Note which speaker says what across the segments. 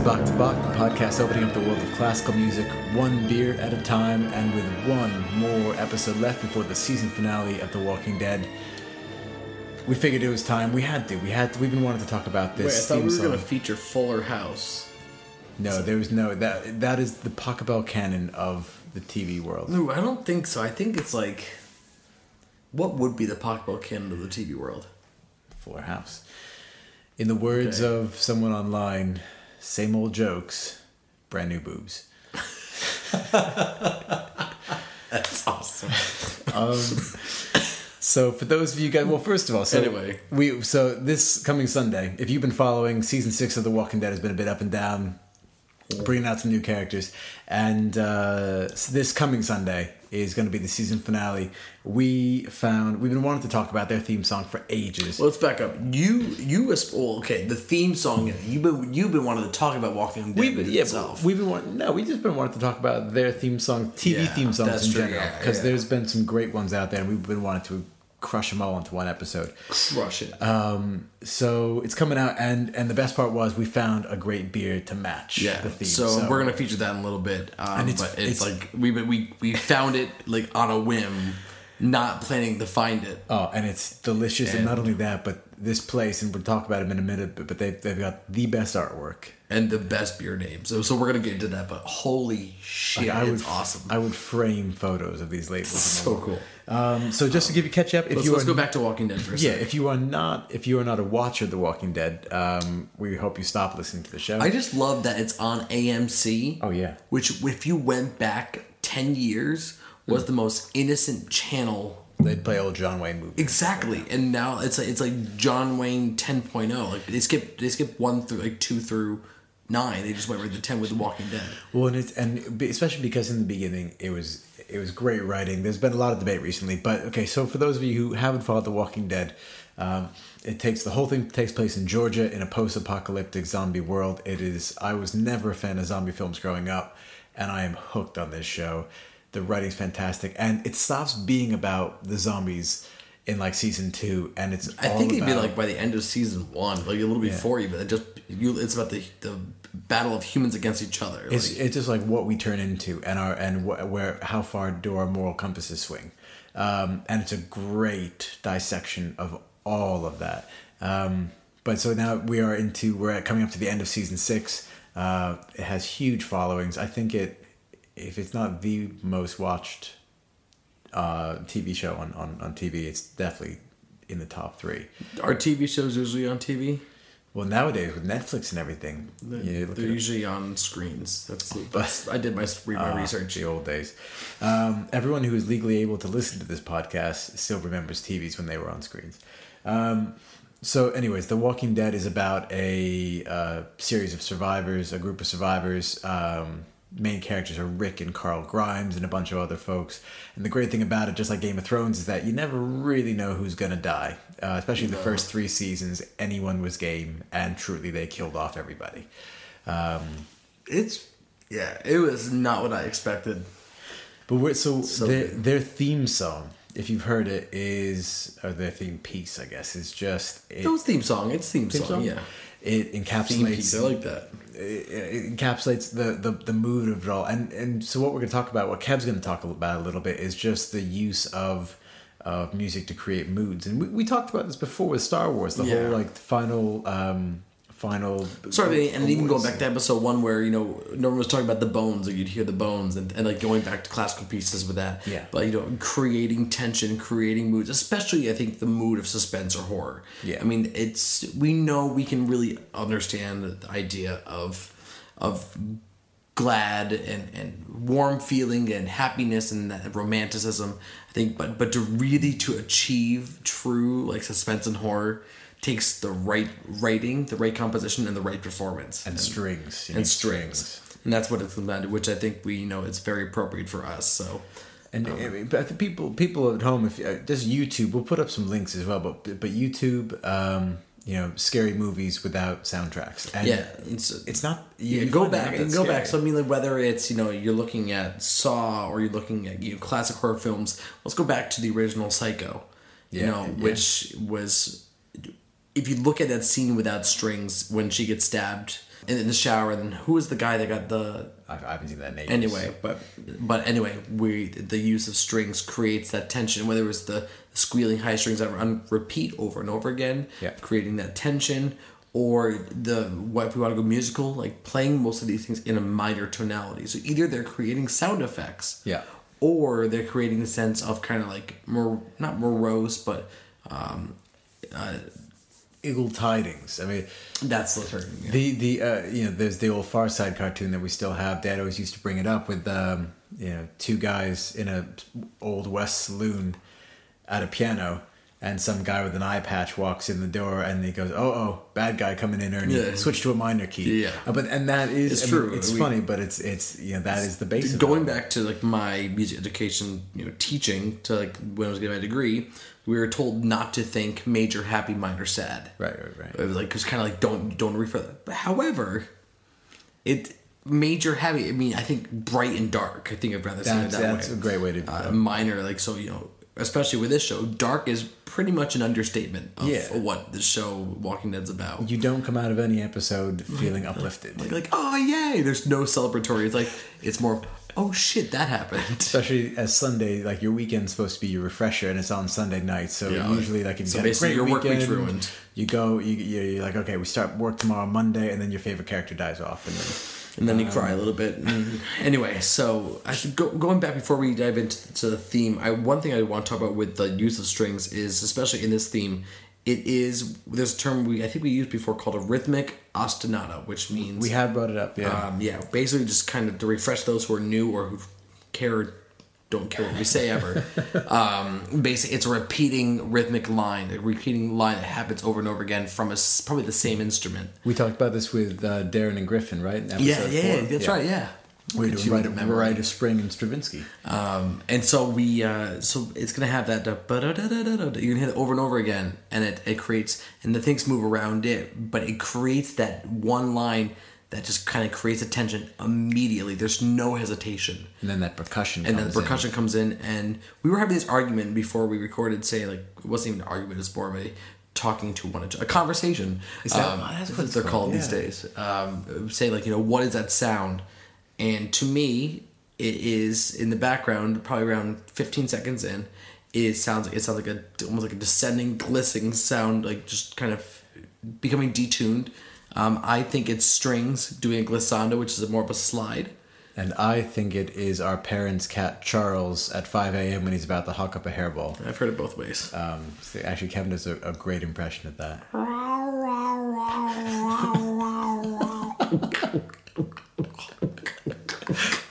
Speaker 1: This Bach to Bach, the podcast opening up the world of classical music one beer at a time, and with one more episode left before the season finale of The Walking Dead. We figured it was time. We had to. We had to. We've been wanting to talk about this
Speaker 2: Wait, I thought we were
Speaker 1: song.
Speaker 2: going to feature Fuller House.
Speaker 1: No, there was no. That that is the Pachelbel canon of the TV world.
Speaker 2: No, I don't think so. I think it's like, what would be the Pachelbel canon of the TV world?
Speaker 1: Fuller House. In the words
Speaker 2: Okay.
Speaker 1: of someone online, same old jokes, brand new boobs.
Speaker 2: That's awesome.
Speaker 1: Um, so for those of you guys, well, first of all, so
Speaker 2: Anyway.
Speaker 1: we so this coming Sunday, if you've been following, season six of The Walking Dead has been a bit up and down, bringing out some new characters, and uh, so this coming Sunday is going to be the season finale. We found we've been wanting to talk about their theme song for ages.
Speaker 2: Well, let's back up. You, you, well, okay, the theme song. You've been, you've been wanting to talk about Walking Dead
Speaker 1: We've yeah,
Speaker 2: itself.
Speaker 1: we've been wanting, no, we just been wanting to talk about their theme song, TV
Speaker 2: Yeah,
Speaker 1: theme songs in
Speaker 2: true,
Speaker 1: general,
Speaker 2: yeah,
Speaker 1: because
Speaker 2: yeah.
Speaker 1: there's been some great ones out there, and we've been wanting to crush them all into one episode.
Speaker 2: Crush it.
Speaker 1: Um, so it's coming out, and and the best part was we found a great beer to match
Speaker 2: yeah.
Speaker 1: the theme.
Speaker 2: So, we're gonna feature that in a little bit. Um,
Speaker 1: And it's-
Speaker 2: but it's,
Speaker 1: it's-
Speaker 2: like we we we found it like on a whim, not planning to find it.
Speaker 1: Oh, and it's delicious, and,
Speaker 2: And-
Speaker 1: not only that, but this place, and we'll talk about it in a minute. But, but they they've got the best artwork.
Speaker 2: and the best beer name. So, so we're gonna get into that. But holy shit,
Speaker 1: I would
Speaker 2: it's awesome.
Speaker 1: I would frame photos of these labels.
Speaker 2: so cool.
Speaker 1: Um, so just to give you catch up, if
Speaker 2: Let's,
Speaker 1: you
Speaker 2: let's
Speaker 1: are
Speaker 2: go back to Walking Dead for a
Speaker 1: Yeah,
Speaker 2: second.
Speaker 1: if you are not if you are not a watcher of The Walking Dead, um, we hope you stop listening to the show.
Speaker 2: I just love that it's on AMC.
Speaker 1: oh yeah,
Speaker 2: Which, if you went back ten years, was the most innocent channel.
Speaker 1: they'd play old John Wayne movies.
Speaker 2: Exactly, and now it's like it's like John Wayne 10.0. Like they skipped they skipped one through like two through nine. They just went right to ten with The Walking Dead.
Speaker 1: Well, and it's and especially because in the beginning it was it was great writing. There's been a lot of debate recently, but okay. So for those of you who haven't followed The Walking Dead, um, it takes the whole thing takes place in Georgia in a post-apocalyptic zombie world. It is. I was never a fan of zombie films growing up, and I am hooked on this show. The writing's fantastic, and it stops being about the zombies in like season two, and it's.
Speaker 2: I think it'd be like by the end of season one, like a little before even. It just you, it's about the the battle of humans against each other.
Speaker 1: It's,
Speaker 2: Like,
Speaker 1: it's just like what we turn into and our and wh- where how far do our moral compasses swing, um, and it's a great dissection of all of that. Um, but so now we are into we're at, coming up to the end of season six. Uh, it has huge followings. I think it if it's not the most watched uh, TV show on, on, on TV, it's definitely in the top three.
Speaker 2: Are TV shows usually on TV?
Speaker 1: Well, nowadays with Netflix and everything,
Speaker 2: They're,
Speaker 1: you
Speaker 2: they're usually on screens. That's, that's I did my read my
Speaker 1: Ah,
Speaker 2: research.
Speaker 1: The old days. Um, everyone who is legally able to listen to this podcast still remembers TVs when they were on screens. Um, so, anyways, The Walking Dead is about a uh, series of survivors, a group of survivors. Um, main characters are Rick and Carl Grimes and a bunch of other folks. And the great thing about it, just like Game of Thrones, is that you never really know who's going to die. Uh, especially the first three seasons, anyone was game, and truly they killed off everybody. Um,
Speaker 2: It's yeah, it was not what I expected.
Speaker 1: But we're, so,
Speaker 2: So
Speaker 1: their,
Speaker 2: good.
Speaker 1: their theme song, if you've heard it, is or their theme piece, I guess, is just it,
Speaker 2: It was theme song. It's theme,
Speaker 1: theme
Speaker 2: song,
Speaker 1: song?
Speaker 2: Yeah,
Speaker 1: It encapsulates.
Speaker 2: I like that.
Speaker 1: it, it encapsulates the, the the mood of it all. And and so what we're gonna talk about, what Kev's gonna talk about a little bit, is just the use of of music to create moods. And we, we talked about this before with Star Wars, the
Speaker 2: Yeah.
Speaker 1: whole like final um final.
Speaker 2: Sorry, and even going back to episode one where you know Norman was talking about the bones, like you'd hear the bones, and, and like going back to classical pieces with that.
Speaker 1: Yeah.
Speaker 2: But you know, creating tension, creating moods, especially I think the mood of suspense or horror.
Speaker 1: Yeah.
Speaker 2: I mean, it's we know we can really understand the idea of of glad and, and warm feeling and happiness and that romanticism i think but but to really to achieve true like suspense and horror takes the right writing the right composition and the right performance
Speaker 1: and strings you
Speaker 2: and
Speaker 1: need
Speaker 2: strings and that's what it's about which i think we you know it's very appropriate for us so
Speaker 1: And I mean, but the people people at home, if uh, just YouTube, we'll put up some links as well. But but YouTube, um, you know, scary movies without soundtracks. And
Speaker 2: yeah it's,
Speaker 1: it's not.
Speaker 2: yeah,
Speaker 1: you
Speaker 2: go back and go back. So. I mean, like whether it's you know you're looking at Saw or you're looking at you know classic horror films. Let's go back to the original Psycho. You
Speaker 1: Yeah,
Speaker 2: know,
Speaker 1: yeah.
Speaker 2: which was if you look at that scene without strings when she gets stabbed in, in the shower. And who is the guy that got the
Speaker 1: I, I haven't seen that name.
Speaker 2: anyway but but anyway we the use of strings creates that tension whether it was the squealing high strings that run repeat over and over again
Speaker 1: Yeah.
Speaker 2: creating that tension or the what if we want to go musical like playing most of these things in a minor tonality so either they're creating sound effects
Speaker 1: Yeah.
Speaker 2: or they're creating a sense of kind of like more not morose but um
Speaker 1: Eagle Tidings. I mean,
Speaker 2: that's the term yeah.
Speaker 1: the the uh, you know there's the old Far Side cartoon that we still have. Dad always used to bring it up with um, you know two guys in a old West saloon at a piano. And some guy with an eye patch walks in the door, and he goes, "Oh, oh, bad guy coming in," and
Speaker 2: Yeah.
Speaker 1: he switch to a minor key.
Speaker 2: Yeah.
Speaker 1: Uh, but and that is
Speaker 2: It's
Speaker 1: I mean,
Speaker 2: true.
Speaker 1: It's
Speaker 2: We-
Speaker 1: funny, but it's it's you know that is the base.
Speaker 2: going back to like my music education you know teaching to like when i was getting my degree we were told not to think major happy minor sad
Speaker 1: Right, right, right.
Speaker 2: it was like it was kind of like don't don't refer that but however it major happy i mean i think bright and dark i think i'd rather say it that
Speaker 1: that's
Speaker 2: way
Speaker 1: a great way to.
Speaker 2: uh, minor like so you know especially with this show dark is pretty much an understatement of
Speaker 1: Yeah.
Speaker 2: what the show walking dead's about
Speaker 1: you don't come out of any episode feeling uplifted.
Speaker 2: like, like oh yay there's no celebratory it's like it's more oh shit that happened
Speaker 1: Especially as Sunday, like your weekend's supposed to be your refresher, and it's on Sunday night. So
Speaker 2: Yeah,
Speaker 1: usually, like if you
Speaker 2: so
Speaker 1: had a
Speaker 2: basically
Speaker 1: great
Speaker 2: your work week's ruined.
Speaker 1: you go, you you- you're like, okay, we start work tomorrow, Monday, and then your favorite character dies off, and then
Speaker 2: and then you cry a little bit. And anyway, so I should go going back before we dive into to the theme. I one thing I want to talk about with the use of strings is especially in this theme. It is there's a term we I think we used before called a rhythmic ostinato, which means
Speaker 1: we have brought it up. Yeah,
Speaker 2: um, yeah, basically just kind of to refresh those who are new or who care don't care what we say ever. um, basically, it's a repeating rhythmic line, a repeating line that happens over and over again from a probably the same instrument.
Speaker 1: we talked about this with uh, Darren and Griffin, right?
Speaker 2: Yeah, yeah,
Speaker 1: four?
Speaker 2: that's right. Yeah, Look at
Speaker 1: doing
Speaker 2: you
Speaker 1: Rite
Speaker 2: with
Speaker 1: of, Spring and Stravinsky.
Speaker 2: Um, and so we, uh, so it's gonna have that. You're gonna hit it over and over again, and it, it creates, and the things move around it, but it creates that one line that just kind of creates a tension immediately. There's no hesitation,
Speaker 1: And then that percussion.
Speaker 2: and then the
Speaker 1: in.
Speaker 2: percussion comes in, and we were having this argument before we recorded. Say like it wasn't even an argument; it's more of a talking to one another, a conversation.
Speaker 1: Is that-
Speaker 2: um,
Speaker 1: that's what
Speaker 2: they're
Speaker 1: called,
Speaker 2: called these days. Um, say like you know what is that sound? And to me, it is in the background, probably around 15 seconds in. It sounds like it sounds like a almost like a descending, glistening sound, like just kind of becoming detuned. Um, I think it's strings doing a glissando, which is more of a slide.
Speaker 1: And I think it is our parents' cat Charles at 5 a.m. when he's about to hawk up a hairball.
Speaker 2: I've heard it both ways.
Speaker 1: Um, so actually, Kevin does a, a great impression of that.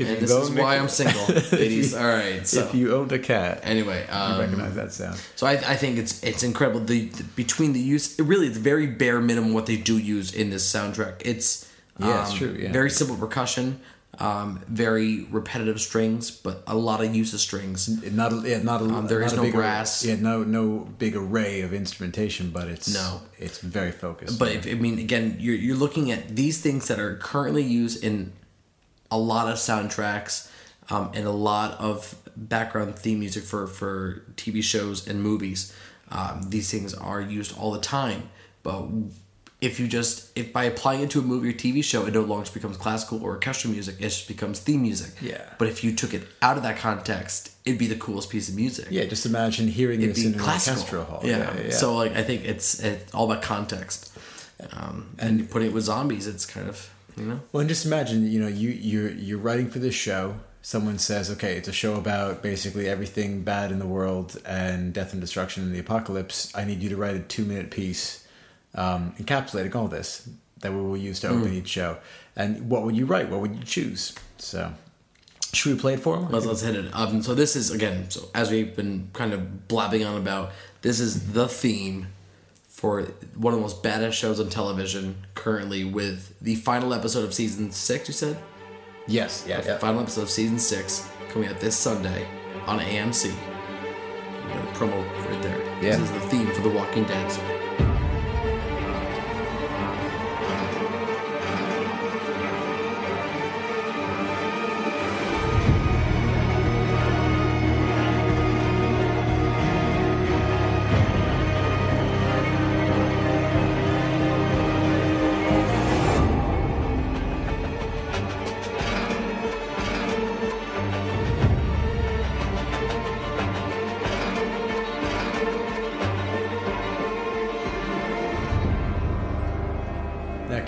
Speaker 1: If
Speaker 2: and
Speaker 1: you
Speaker 2: this is why I'm single, ladies. All right. So
Speaker 1: if you owned a cat,
Speaker 2: anyway,
Speaker 1: you
Speaker 2: um,
Speaker 1: recognize that sound.
Speaker 2: So I, I think it's it's incredible. The, the between the use, it really, it's very bare minimum what they do use in this soundtrack. It's
Speaker 1: Yeah, it's
Speaker 2: um,
Speaker 1: true, yeah.
Speaker 2: Very simple percussion, um, very repetitive strings, but a lot of use of strings.
Speaker 1: Not a, yeah, not a,
Speaker 2: Um, there
Speaker 1: not
Speaker 2: is no brass.
Speaker 1: Yeah, no no big array of instrumentation, but it's
Speaker 2: No.
Speaker 1: it's very focused.
Speaker 2: But if, I mean, again, you're you're looking at these things that are currently used in a lot of soundtracks um, and a lot of background theme music for for TV shows and movies. Um, these things are used all the time, but if you just if by applying it to a movie or TV show, it no longer becomes classical or orchestral music. It just becomes theme music.
Speaker 1: Yeah.
Speaker 2: But if you took it out of that context, it'd be the coolest piece of music.
Speaker 1: yeah, just imagine hearing
Speaker 2: It'd
Speaker 1: this in an
Speaker 2: classical.
Speaker 1: orchestral hall.
Speaker 2: Yeah. So like I think it's it's all about context. Um, and putting it with zombies, it's kind of you know.
Speaker 1: Well, and just imagine, you know, you you're you're writing for this show. Someone says, "Okay, it's a show about basically everything bad in the world and death and destruction and the apocalypse. I need you to write a two minute piece um, encapsulating all this that we will use to open each show. And what would you write? What would you choose? So, should we play it for him?
Speaker 2: Let's, let's hit it. Um, so this is again. So as we've been kind of blabbing on about, this is the theme for one of the most badass shows on television currently, with the final episode of season six. You said
Speaker 1: Yes. Yeah. yeah.
Speaker 2: final episode of season six coming out this Sunday on AMC. You got a promo right there.
Speaker 1: Yeah.
Speaker 2: This is the theme for The Walking Dead.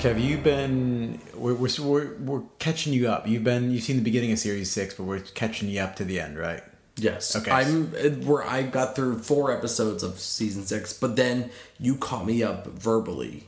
Speaker 1: Kev, you've been we're, we're we're catching you up. You've been you've seen the beginning of series six, but we're catching you up to the end, right?
Speaker 2: Yes.
Speaker 1: Okay.
Speaker 2: I'm where I got through four episodes of season six, but then you caught me up verbally.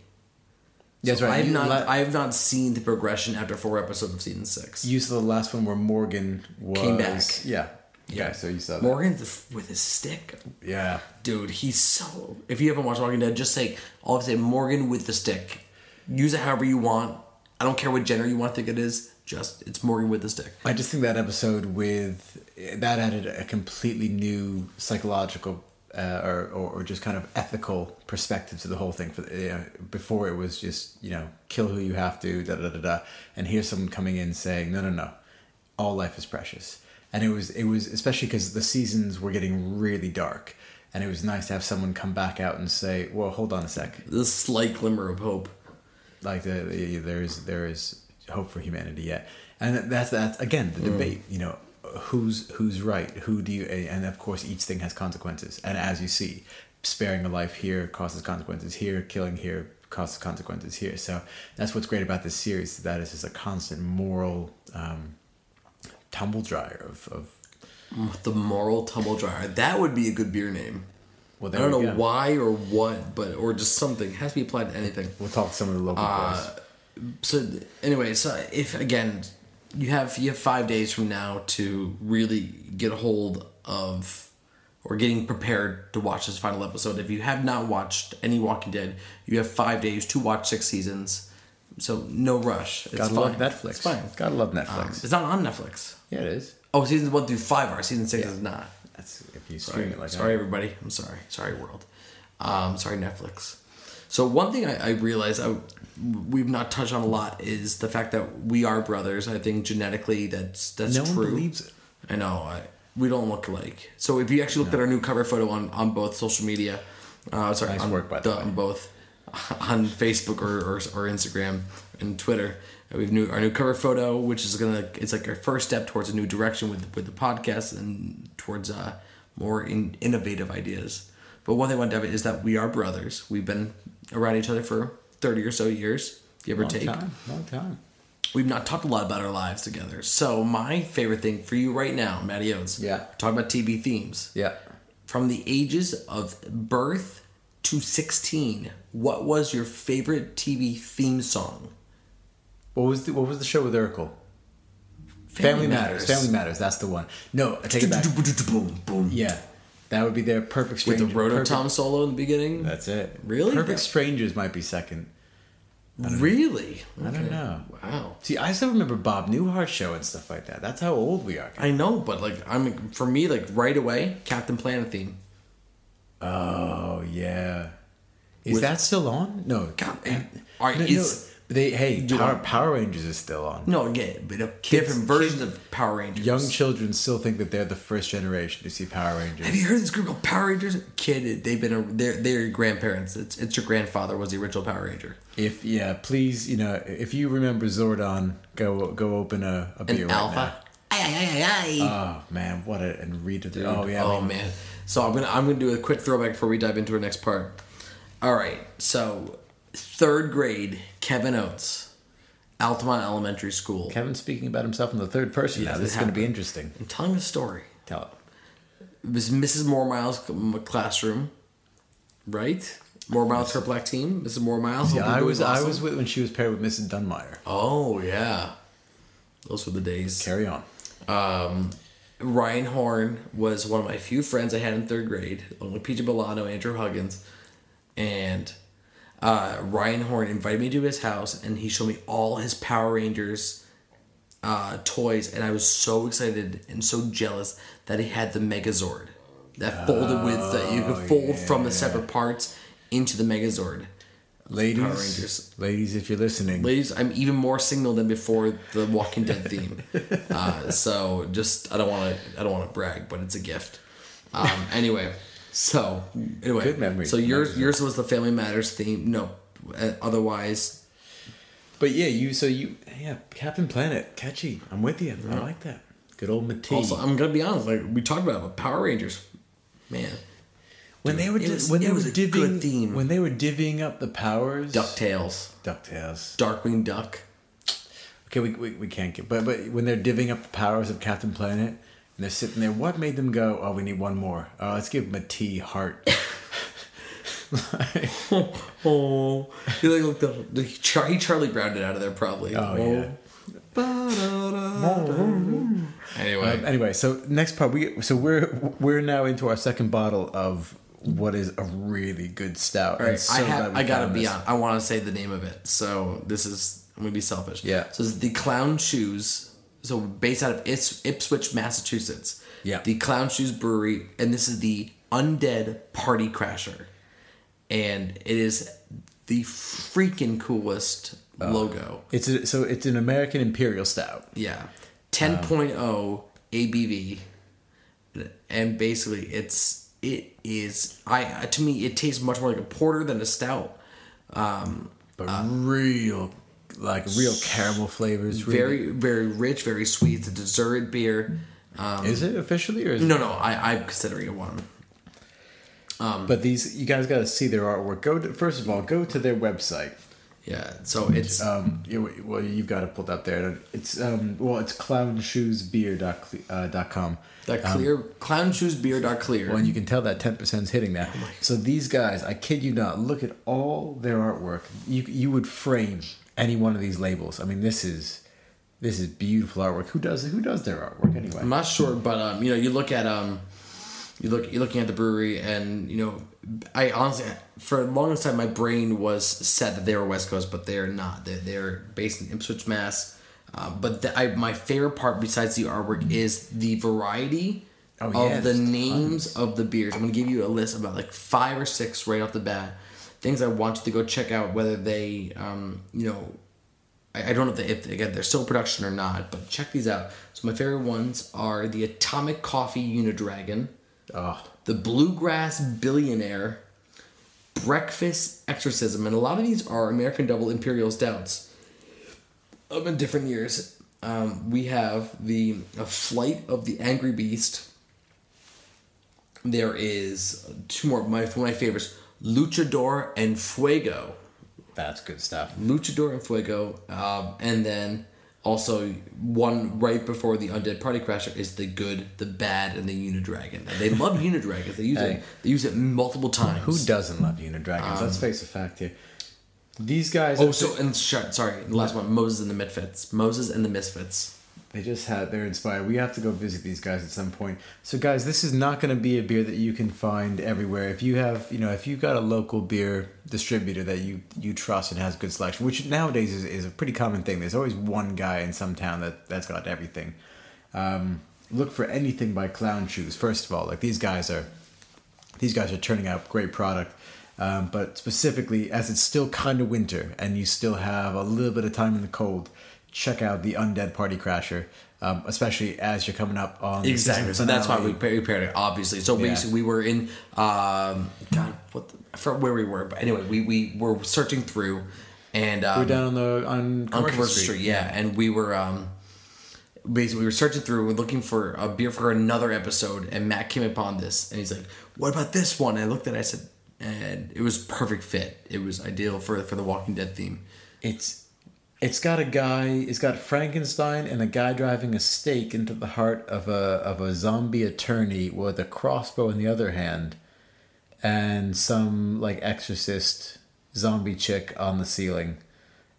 Speaker 1: That's
Speaker 2: So
Speaker 1: right.
Speaker 2: I have not.
Speaker 1: la-
Speaker 2: I have not seen the progression after four episodes of season six.
Speaker 1: You saw the last one where Morgan was
Speaker 2: Came back.
Speaker 1: Yeah. Yeah. So you saw that.
Speaker 2: Morgan th- with his stick,
Speaker 1: Yeah.
Speaker 2: dude. He's so. If you haven't watched Walking Dead, just say of say Morgan with the stick. Use it however you want. I don't care what gender you want to think it is. Just it's Morgan with the stick.
Speaker 1: I just think that episode with that added a completely new psychological uh, or, or or just kind of ethical perspective to the whole thing. For you know, before it was just you know kill who you have to da da da da, and here's someone coming in saying no no no, all life is precious, and it was it was especially because the seasons were getting really dark, and it was nice to have someone come back out and say, well hold on a sec,
Speaker 2: The slight glimmer of hope.
Speaker 1: Like the, the, there is there is hope for humanity yet. And that's that's again the debate you know who's who's right? Who do you and of course each thing has consequences. And as you see sparing a life here causes consequences here killing here causes consequences here. So that's what's great about this series that is just a constant moral um, tumble dryer of, of
Speaker 2: The moral tumble dryer. That would be a good beer name.
Speaker 1: Well
Speaker 2: I don't know
Speaker 1: go.
Speaker 2: why or what, but or just something it has to be applied to anything.
Speaker 1: we'll talk to some of the local boys
Speaker 2: So anyway, so if again you have you have five days from now to really get a hold of or getting prepared to watch this final episode. If you have not watched any Walking Dead, you have five days to watch six seasons. So no rush. It's
Speaker 1: gotta
Speaker 2: fine.
Speaker 1: love netflix
Speaker 2: It's fine.
Speaker 1: gotta love
Speaker 2: Um,
Speaker 1: netflix
Speaker 2: it's not on Netflix.
Speaker 1: yeah it is
Speaker 2: Oh, seasons one through five are. Season six is not.
Speaker 1: that's you stream
Speaker 2: Sorry,
Speaker 1: it like
Speaker 2: sorry
Speaker 1: that.
Speaker 2: everybody. I'm sorry. Sorry, world. Um, sorry, Netflix. So one thing I, I realized I, we've not touched on a lot is the fact that we are brothers. I think genetically that's that's
Speaker 1: no
Speaker 2: true.
Speaker 1: one believes it
Speaker 2: I know. I, we don't look alike. So if you actually looked at our new cover photo on, on both social media, uh, sorry,
Speaker 1: Nice
Speaker 2: on,
Speaker 1: work, by the way.
Speaker 2: on both on Facebook or, or, or Instagram and Twitter. We've new our new cover photo, which is gonna it's like our first step towards a new direction with with the podcast and towards uh, more in, innovative ideas. But one thing to have is that we are brothers. We've been around each other for thirty or so years, give or
Speaker 1: long
Speaker 2: take
Speaker 1: time long time
Speaker 2: we've not talked a lot about our lives together. So my favorite thing for you right now, Matty Oates,
Speaker 1: Yeah.
Speaker 2: talking about TV themes.
Speaker 1: yeah
Speaker 2: From the ages of birth to sixteen, what was your favorite TV theme song?
Speaker 1: What was the What was the show with Urkel? Family, Matters. Family Matters. That's the one. No, I take it back.
Speaker 2: Boom, boom.
Speaker 1: Yeah, that would be their perfect stranger.
Speaker 2: With the Rototom
Speaker 1: perfect-
Speaker 2: solo in the beginning.
Speaker 1: That's it.
Speaker 2: Really?
Speaker 1: Perfect Strangers might be second.
Speaker 2: really?
Speaker 1: I don't know.
Speaker 2: Wow.
Speaker 1: See, I still remember Bob Newhart show and stuff like that. That's how old we are.
Speaker 2: I know, but like I'm for me, like right away, Captain Planet theme.
Speaker 1: Oh yeah. Is
Speaker 2: With-
Speaker 1: that still on? No.
Speaker 2: God, all right,
Speaker 1: No, no, they hey
Speaker 2: You
Speaker 1: Power, Power Rangers is still on.
Speaker 2: No, yeah, but a
Speaker 1: Kids-
Speaker 2: different versions
Speaker 1: kids-
Speaker 2: of Power Rangers.
Speaker 1: Young children still think that they're the first generation to see Power Rangers.
Speaker 2: Have you heard this group called Power Rangers? Kid, they've been a, they're they're your grandparents. It's it's your grandfather was the original Power Ranger.
Speaker 1: If yeah, please, you know, if you remember Zordon, go go open a, a
Speaker 2: An
Speaker 1: beer right
Speaker 2: alpha. Aye, aye, aye, aye.
Speaker 1: Oh man, what a and read it. Oh yeah.
Speaker 2: oh
Speaker 1: man.
Speaker 2: man. So I'm gonna I'm gonna do a quick throwback before we dive into our next part. All right. So third grade, Kevin Oates, Altamont Elementary School.
Speaker 1: Kevin's speaking about himself in the third person
Speaker 2: Yes,
Speaker 1: now. This is going to be interesting.
Speaker 2: I'm telling a story.
Speaker 1: Tell it.
Speaker 2: It was Mrs. Moremile's classroom, right? More Miles, her black team. Mrs. Moremile's.
Speaker 1: Yeah, I was
Speaker 2: doing
Speaker 1: I was with when she was paired with Mrs. Dunmeyer.
Speaker 2: Oh yeah, those were the days.
Speaker 1: Carry on.
Speaker 2: Um, Ryan Horn was one of my few friends I had in third grade, along with PJ Milano, Andrew Huggins, and uh, Ryan Horn invited me to his house, and he showed me all his Power Rangers uh, toys, and I was so excited and so jealous that he had the Megazord that folded with that you could fold from the separate parts into the Megazord.
Speaker 1: Ladies,
Speaker 2: Power Rangers.
Speaker 1: ladies, if you're listening,
Speaker 2: Ladies, I'm even more signal than before the Walking Dead theme. Uh, so just I don't want to I don't want to brag, but it's a gift. Um, anyway, so anyway,
Speaker 1: Good memory.
Speaker 2: So yours yours was the Family Matters theme. No, uh, otherwise,
Speaker 1: but yeah, you so you yeah, Captain Planet, catchy. I'm with you. I like that. Good old Ma-Ti.
Speaker 2: also I'm gonna be honest. Like we talked about, it, Power Rangers, man,
Speaker 1: when they were di-
Speaker 2: was-
Speaker 1: when they
Speaker 2: was
Speaker 1: were divvying
Speaker 2: theme.
Speaker 1: when they were divvying up the powers.
Speaker 2: Ducktales,
Speaker 1: Ducktales.
Speaker 2: Darkwing Duck.
Speaker 1: Okay, we, we, we can't get, but but when they're divvying up the powers of Captain Planet, and they're sitting there, what made them go? Oh, we need one more. Uh, let's give him a T heart.
Speaker 2: Oh, he like looked up. The Char- he Charlie Browned it out of there probably.
Speaker 1: Oh, yeah.
Speaker 2: Anyway,
Speaker 1: Um, anyway, so next part we so we're we're now into our second bottle of what is a really good stout.
Speaker 2: all
Speaker 1: I'm so
Speaker 2: I have. I gotta be on. I want to say the name of it. So this is. I'm gonna be selfish.
Speaker 1: Yeah.
Speaker 2: So is the Clown Shoes. So based out of Ips- Ipswich, Massachusetts.
Speaker 1: Yeah.
Speaker 2: The Clown Shoes Brewery, and this is the Undead Party Crasher, and it is the freaking coolest
Speaker 1: Oh.
Speaker 2: logo.
Speaker 1: It's a, so it's an American Imperial Stout.
Speaker 2: Yeah. 10.0 ABV. And basically it's it is I to me it tastes much more like a porter than a stout.
Speaker 1: Um, but real like real caramel flavors. Really.
Speaker 2: Very very rich, very sweet. It's a dessert beer. Um,
Speaker 1: is it officially or is it?
Speaker 2: no, no, I I'm considering it one.
Speaker 1: But these you guys got to see their artwork. Go to first of all go to their website.
Speaker 2: Yeah. So it's
Speaker 1: Um, you, well, you've got it pulled up there. It's um, well, it's clownshoesbeer.com. Uh, dot com.
Speaker 2: that clear clown shoes beer dot clear.
Speaker 1: Well, and you can tell that ten percent is hitting that. so these guys, I kid you not, look at all their artwork. You you would frame any one of these labels. I mean, this is this is beautiful artwork. Who does who does their artwork anyway?
Speaker 2: I'm not sure, but um, you know, you look at um, you look you're looking at the brewery, and you know, I honestly for the longest time my brain was set that they were West Coast, but they're not. They're, they're based in Ipswich, Mass. Uh, but the, I, my favorite part, besides the artwork, is the variety
Speaker 1: Oh, yeah,
Speaker 2: of the names of the beers. I'm gonna give you a list of about like five or six right off the bat. Things I want you to go check out, whether they, um, you know, I, I don't know if, they, if again they're still production or not, but check these out. So my favorite ones are the Atomic Coffee Unidragon,
Speaker 1: Oh,
Speaker 2: the Bluegrass Billionaire, Breakfast Exorcism, and a lot of these are American Double Imperial Stouts of in different years. Um, we have the Flight of the Angry Beast. There is two more my one of my favorites, Luchador En Fuego.
Speaker 1: that's good stuff.
Speaker 2: Luchador En Fuego, um, and then also one right before the Undead Party Crasher is the good, the bad, and the Unidragon. And they love Unidragons. They use
Speaker 1: Hey.
Speaker 2: it. They use it multiple times.
Speaker 1: Who doesn't love Unidragons? Let's face a fact here. These guys.
Speaker 2: Oh, so and sh- sorry, the last one, Moses and the Misfits. Moses and the Misfits.
Speaker 1: They just had, they're inspired. We have to go visit these guys at some point. So, guys, this is not going to be a beer that you can find everywhere. If you have, you know, if you've got a local beer distributor that you, you trust and has good selection, which nowadays is, is a pretty common thing. There's always one guy in some town that, that's got everything. Um, look for anything by Clown Shoes, first of all. Like, these guys are, these guys are turning out great product. Um, but specifically, as it's still kind of winter and you still have a little bit of time in the cold, check out the Undead Party Crasher, um, especially as you're coming up on the
Speaker 2: Exactly. So that's why we prepared it, obviously. So
Speaker 1: Yeah.
Speaker 2: basically, we were in, um, God, what the, I forgot where we were, but anyway, we, we were searching through, and um,
Speaker 1: We're down on the on
Speaker 2: on
Speaker 1: Commercial,
Speaker 2: Commercial
Speaker 1: Street.
Speaker 2: Street. yeah. And we were um, basically we were searching through, we're looking for a beer for another episode, and Matt came upon this, and he's like, "What about this one?" And I looked at it, I said, and it was perfect fit. It was ideal for for the Walking Dead theme.
Speaker 1: It's it's got a guy. It's got Frankenstein and a guy driving a stake into the heart of a of a zombie attorney with a crossbow in the other hand, and some like exorcist zombie chick on the ceiling,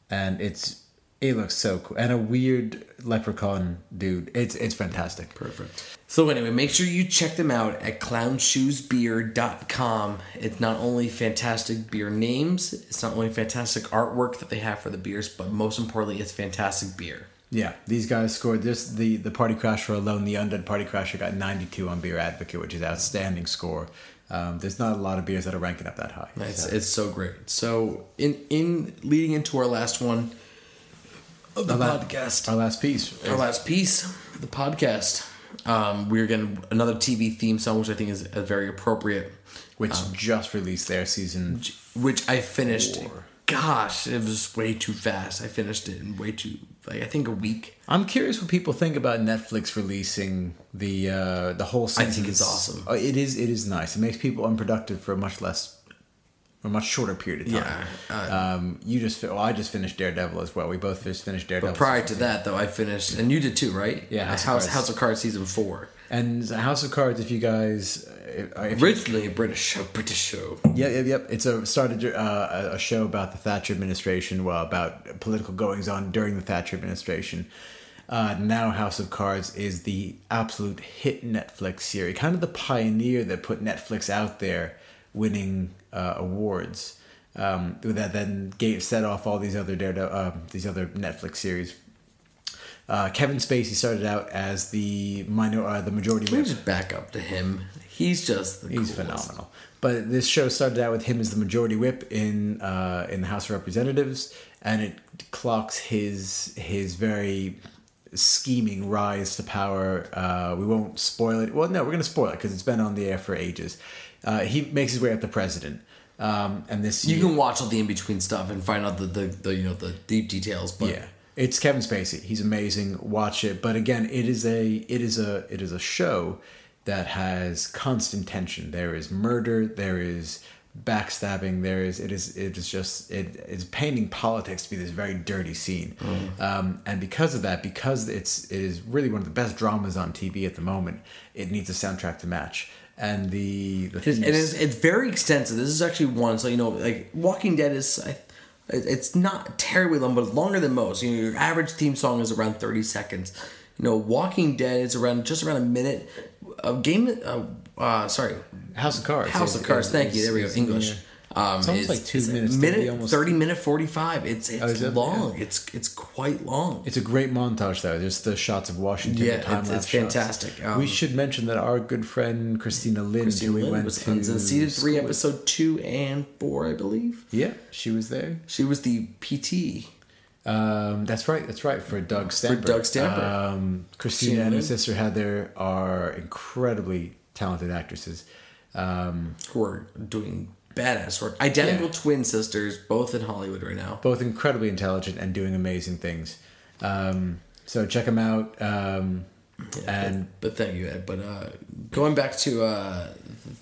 Speaker 1: and it's it looks so cool and a weird leprechaun dude. It's it's fantastic.
Speaker 2: Perfect. So anyway, make sure you check them out at clownshoesbeer.com. It's not only fantastic beer names, it's not only fantastic artwork that they have for the beers, but most importantly, it's fantastic beer.
Speaker 1: Yeah, these guys scored this. The the Party Crasher alone, the Undead Party Crasher got 92 on Beer Advocate, which is outstanding score. Um, there's not a lot of beers that are ranking up that high.
Speaker 2: It's,
Speaker 1: So-
Speaker 2: it's so great. So in in leading into our last one of the
Speaker 1: Our la-
Speaker 2: podcast,
Speaker 1: Our last piece.
Speaker 2: our last piece the podcast, um, we're getting another TV theme song, which I think is uh, very appropriate.
Speaker 1: which just released their season.
Speaker 2: Which I finished
Speaker 1: Four.
Speaker 2: gosh, it was way too fast. I finished it in way too like I think a week.
Speaker 1: I'm curious what people think about Netflix releasing the uh, the whole. Season.
Speaker 2: I think it's awesome.
Speaker 1: Uh, It is. It is nice. It makes people unproductive for much less, a much shorter period of time.
Speaker 2: Yeah, uh,
Speaker 1: um, you just. Well, I just finished Daredevil as well. We both just finished Daredevil.
Speaker 2: But prior to that, though, I finished, and you did too, right?
Speaker 1: Yeah, House
Speaker 2: House
Speaker 1: of
Speaker 2: House,
Speaker 1: Cards.
Speaker 2: of Cards season four.
Speaker 1: and House of Cards. If you guys, uh, if
Speaker 2: Originally a British show, British show.
Speaker 1: Yep, yep, yep. It's a started uh, a- a show about the Thatcher administration, well, about political goings on during the Thatcher administration. Uh, now, House of Cards is the absolute hit Netflix series, kind of the pioneer that put Netflix out there, winning uh, awards. Um, that then gave set off all these other Darede- uh, these other Netflix series. Uh, Kevin Spacey started out as the minor, uh, the majority
Speaker 2: Can we
Speaker 1: whip.
Speaker 2: just back up to him? He's just the
Speaker 1: He's
Speaker 2: coolest.
Speaker 1: phenomenal. But this show started out with him as the majority whip in uh, in the House of Representatives, and it clocks his his very scheming rise to power. Uh, we won't spoil it. Well, no, we're going to spoil it because it's been on the air for ages. Uh, he makes his way up to president, um, and this
Speaker 2: You
Speaker 1: year-
Speaker 2: can watch all the in between stuff and find out the, the, the you know the deep details. But
Speaker 1: yeah. It's kevin spacey. He's amazing. Watch it. But again it is a it is a it is a show that has constant tension. There is murder. There is backstabbing. There is it is it is just it is painting politics to be this very dirty scene. Um, and because of that because it's it is really one of the best dramas on tv at the moment it needs a soundtrack to match and the the
Speaker 2: It is, it
Speaker 1: themes-
Speaker 2: it's very extensive. This is actually one. So you know, like Walking Dead is. I, it's not terribly long, but longer than most. You know, your average theme song is around thirty seconds. You know, Walking Dead is around just around a minute. A game. Uh, uh, sorry,
Speaker 1: house of cards
Speaker 2: House of Cards. Thank you. There we go.
Speaker 1: it's-
Speaker 2: English.
Speaker 1: Yeah.
Speaker 2: Um,
Speaker 1: It's almost like two minutes,
Speaker 2: Minute
Speaker 1: 30, almost-
Speaker 2: thirty minute forty five. It's it's
Speaker 1: Oh,
Speaker 2: long. It's it's quite long.
Speaker 1: It's a great montage, though. There's the shots of Washington.
Speaker 2: Yeah,
Speaker 1: the
Speaker 2: it's- it's fantastic. Um,
Speaker 1: we should mention that our good friend Christina Lind,
Speaker 2: Christine
Speaker 1: who we
Speaker 2: Lin
Speaker 1: went
Speaker 2: was
Speaker 1: to
Speaker 2: on season three,
Speaker 1: school
Speaker 2: episode two and four, I believe.
Speaker 1: Yeah, she was there.
Speaker 2: She was the PT.
Speaker 1: Um, that's right. That's right for Doug Stamper.
Speaker 2: For Doug Stamper.
Speaker 1: Um, Christina
Speaker 2: Christina
Speaker 1: and her sister Heather are incredibly talented actresses. Um,
Speaker 2: who are doing badass work. Identical
Speaker 1: Yeah.
Speaker 2: twin sisters, both in Hollywood right now.
Speaker 1: both incredibly intelligent and doing amazing things. Um, so check them out. Um, and
Speaker 2: But thank you, Ed. But uh, going back to uh,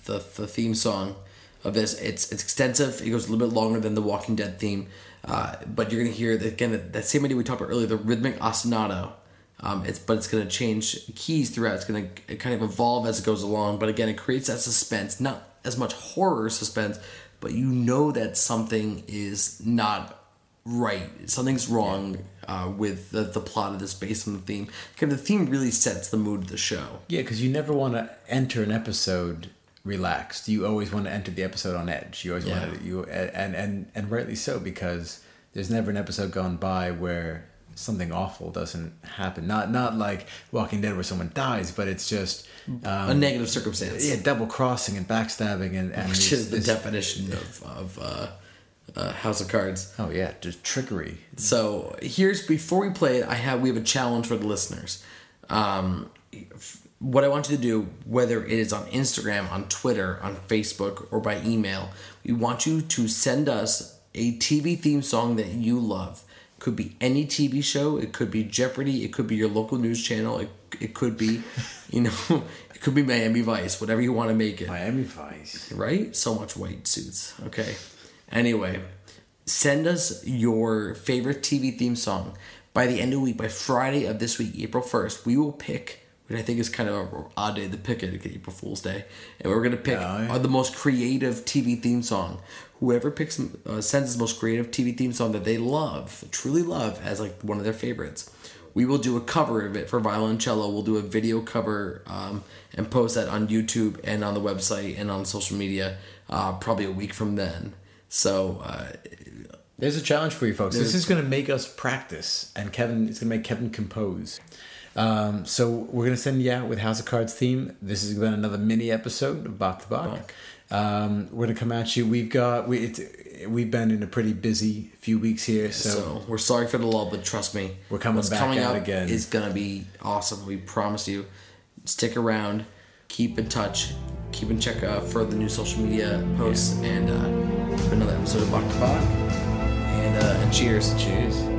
Speaker 2: the the theme song of this, it's it's extensive. It goes a little bit longer than the Walking Dead theme, uh, but you're gonna hear that again that same idea we talked about earlier, the rhythmic ostinato. Um, it's but it's gonna change keys throughout. It's gonna kind of evolve as it goes along. But again, it creates that suspense, not as much horror suspense, but you know that something is not right. Something's wrong uh, with the, the plot of this based on the theme. Because the theme really sets the mood of the show.
Speaker 1: Yeah, because you never want to enter an episode relaxed. You always want to enter the episode on edge. You always
Speaker 2: Yeah.
Speaker 1: want to you and and and rightly so because there's never an episode gone by where something awful doesn't happen. Not not like Walking Dead where someone dies, but it's just um,
Speaker 2: a negative circumstance.
Speaker 1: yeah, double crossing and backstabbing and and
Speaker 2: Which
Speaker 1: this-
Speaker 2: is the
Speaker 1: this-
Speaker 2: definition of, of uh, uh, House of Cards.
Speaker 1: Oh yeah, just trickery.
Speaker 2: So here's before we play it, I have we have a challenge for the listeners. Um, what I want you to do, whether it is on Instagram, on Twitter, on Facebook, or by email, we want you to send us a TV theme song that you love. Could be any TV show. It could be Jeopardy. It could be your local news channel. It, it could be, you know, it could be Miami Vice. Whatever you want to make it
Speaker 1: Miami Vice.
Speaker 2: right? So much white suits. Okay. Anyway, send us your favorite TV theme song by the end of the week, by Friday of this week, April 1st. We will pick, which I think is kind of an odd day to pick it, April Fool's Day. And we're going to pick
Speaker 1: Yeah,
Speaker 2: the most creative TV theme song. Whoever picks, uh, sends the most creative TV theme song that they love, truly love, as like one of their favorites. We will do a cover of it for violoncello. We'll do a video cover um, and post that on YouTube and on the website and on social media uh, probably a week from then. So uh,
Speaker 1: There's a challenge for you folks. This is going to make us practice, and Kevin, it's going to make Kevin compose. Um, so we're going to send you out with House of Cards theme. This has been another mini episode of Bach to Bach. Um, we're going to come at you. We've got we it, we've been in a pretty busy few weeks here, so,
Speaker 2: so we're sorry for the lull, but trust me,
Speaker 1: We're coming
Speaker 2: what's
Speaker 1: back
Speaker 2: coming
Speaker 1: out again.
Speaker 2: is gonna be awesome. We promise you. Stick around, keep in touch, keep in check uh, for the new social media posts, and uh, it's been another episode of Bach to Bach. and uh, and cheers.
Speaker 1: Cheers.